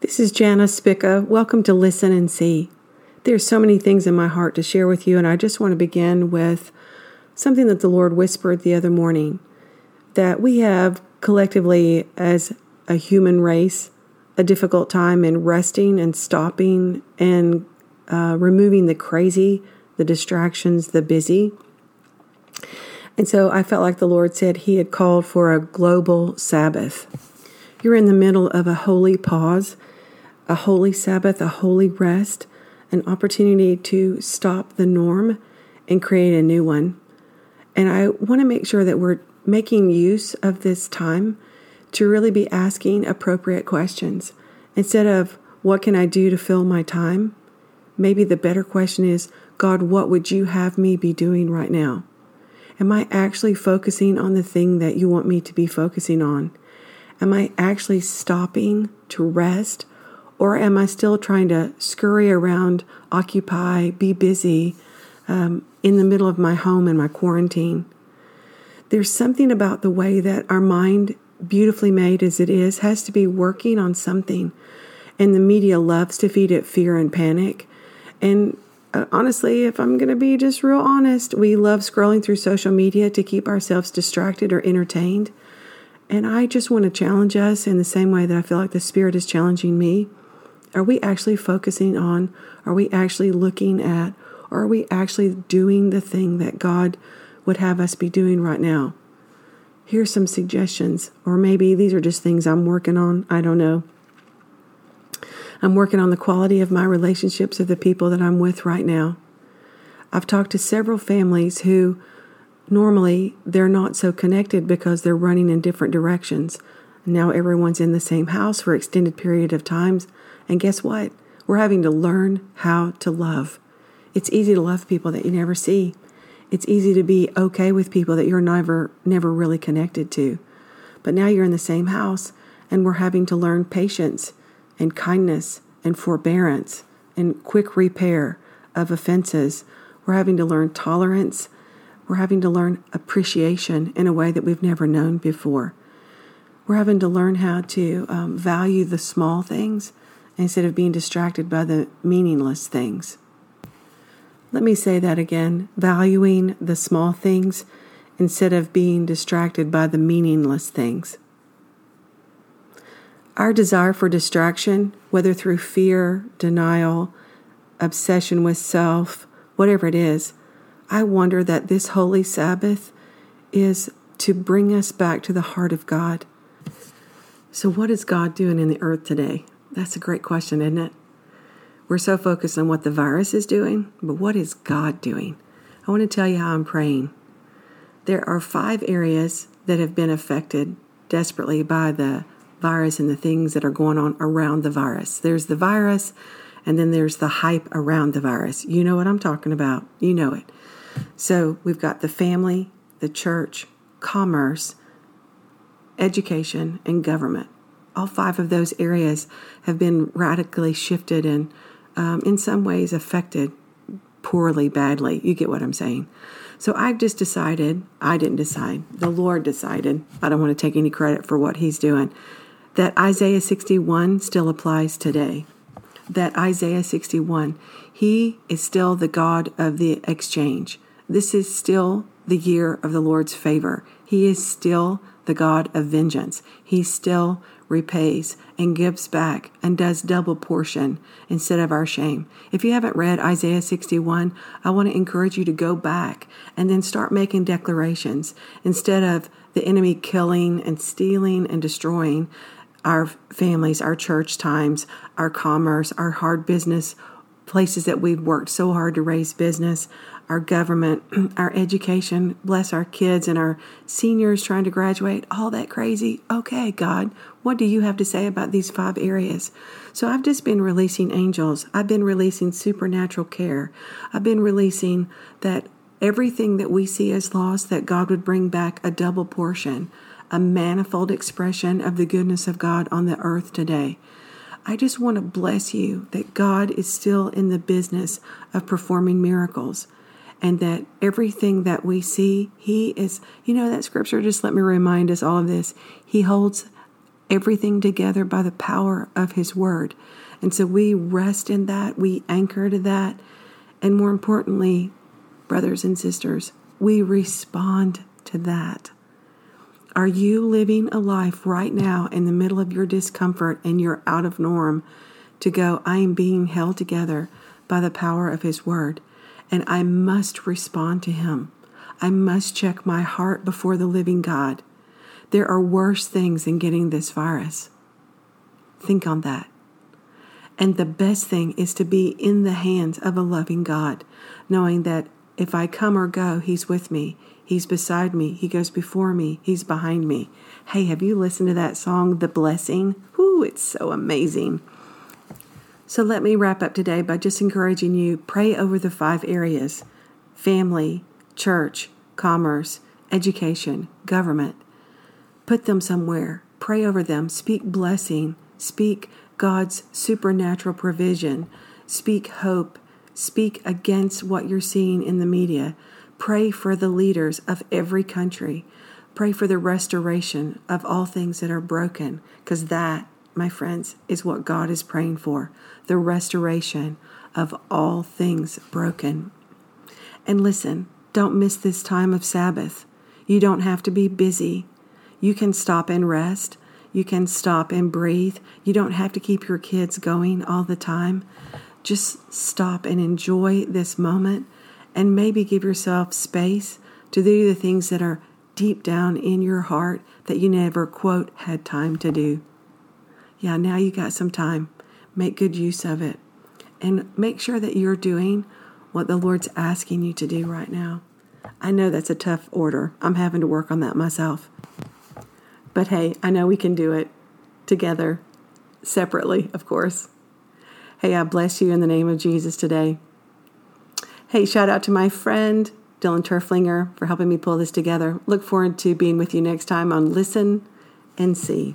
This is Jana Spicka. Welcome to Listen and See. There's so many things in my heart to share with you, and I just want to begin with something that the Lord whispered the other morning that we have collectively as a human race a difficult time in resting and stopping and uh, removing the crazy, the distractions, the busy. And so I felt like the Lord said He had called for a global Sabbath. You're in the middle of a holy pause a holy Sabbath, a holy rest, an opportunity to stop the norm and create a new one. And I want to make sure that we're making use of this time to really be asking appropriate questions. Instead of, what can I do to fill my time? Maybe the better question is, God, what would you have me be doing right now? Am I actually focusing on the thing that you want me to be focusing on? Am I actually stopping to rest or am I still trying to scurry around, occupy, be busy um, in the middle of my home and my quarantine? There's something about the way that our mind, beautifully made as it is, has to be working on something. And the media loves to feed it fear and panic. And uh, honestly, if I'm going to be just real honest, we love scrolling through social media to keep ourselves distracted or entertained. And I just want to challenge us in the same way that I feel like the Spirit is challenging me are we actually focusing on? Are we actually looking at? Are we actually doing the thing that God would have us be doing right now? Here's some suggestions, or maybe these are just things I'm working on. I don't know. I'm working on the quality of my relationships with the people that I'm with right now. I've talked to several families who normally they're not so connected because they're running in different directions. Now everyone's in the same house for extended period of times and guess what? We're having to learn how to love. It's easy to love people that you never see. It's easy to be okay with people that you're never never really connected to. But now you're in the same house and we're having to learn patience and kindness and forbearance and quick repair of offenses. We're having to learn tolerance. We're having to learn appreciation in a way that we've never known before. We're having to learn how to um, value the small things instead of being distracted by the meaningless things. Let me say that again valuing the small things instead of being distracted by the meaningless things. Our desire for distraction, whether through fear, denial, obsession with self, whatever it is, I wonder that this holy Sabbath is to bring us back to the heart of God. So, what is God doing in the earth today? That's a great question, isn't it? We're so focused on what the virus is doing, but what is God doing? I want to tell you how I'm praying. There are five areas that have been affected desperately by the virus and the things that are going on around the virus. There's the virus, and then there's the hype around the virus. You know what I'm talking about. You know it. So we've got the family, the church, commerce, education, and government all five of those areas have been radically shifted and, um, in some ways, affected poorly, badly. You get what I'm saying. So I've just decided, I didn't decide, the Lord decided, I don't want to take any credit for what He's doing, that Isaiah 61 still applies today. That Isaiah 61, He is still the God of the exchange. This is still the year of the Lord's favor. He is still the God of vengeance. He still repays and gives back and does double portion instead of our shame. If you haven't read Isaiah 61, I want to encourage you to go back and then start making declarations instead of the enemy killing and stealing and destroying our families, our church times, our commerce, our hard business places that we've worked so hard to raise business, our government, our education, bless our kids and our seniors trying to graduate, all that crazy. Okay, God, what do you have to say about these five areas? So I've just been releasing angels. I've been releasing supernatural care. I've been releasing that everything that we see as lost, that God would bring back a double portion, a manifold expression of the goodness of God on the earth today. I just want to bless you that God is still in the business of performing miracles and that everything that we see, He is, you know, that scripture, just let me remind us all of this. He holds everything together by the power of His Word. And so we rest in that, we anchor to that, and more importantly, brothers and sisters, we respond to that. Are you living a life right now in the middle of your discomfort and you're out of norm to go, I am being held together by the power of His Word, and I must respond to Him? I must check my heart before the living God. There are worse things than getting this virus. Think on that. And the best thing is to be in the hands of a loving God, knowing that if I come or go, He's with me. He's beside me. He goes before me. He's behind me. Hey, have you listened to that song, The Blessing? Whoo, it's so amazing. So let me wrap up today by just encouraging you pray over the five areas family, church, commerce, education, government. Put them somewhere. Pray over them. Speak blessing. Speak God's supernatural provision. Speak hope. Speak against what you're seeing in the media. Pray for the leaders of every country. Pray for the restoration of all things that are broken, because that, my friends, is what God is praying for the restoration of all things broken. And listen, don't miss this time of Sabbath. You don't have to be busy. You can stop and rest. You can stop and breathe. You don't have to keep your kids going all the time. Just stop and enjoy this moment and maybe give yourself space to do the things that are deep down in your heart that you never, quote, had time to do. Yeah, now you got some time. Make good use of it. And make sure that you're doing what the Lord's asking you to do right now. I know that's a tough order. I'm having to work on that myself. But hey, I know we can do it together, separately, of course. Hey, I bless you in the name of Jesus today. Hey, shout out to my friend Dylan Turflinger for helping me pull this together. Look forward to being with you next time on Listen and See.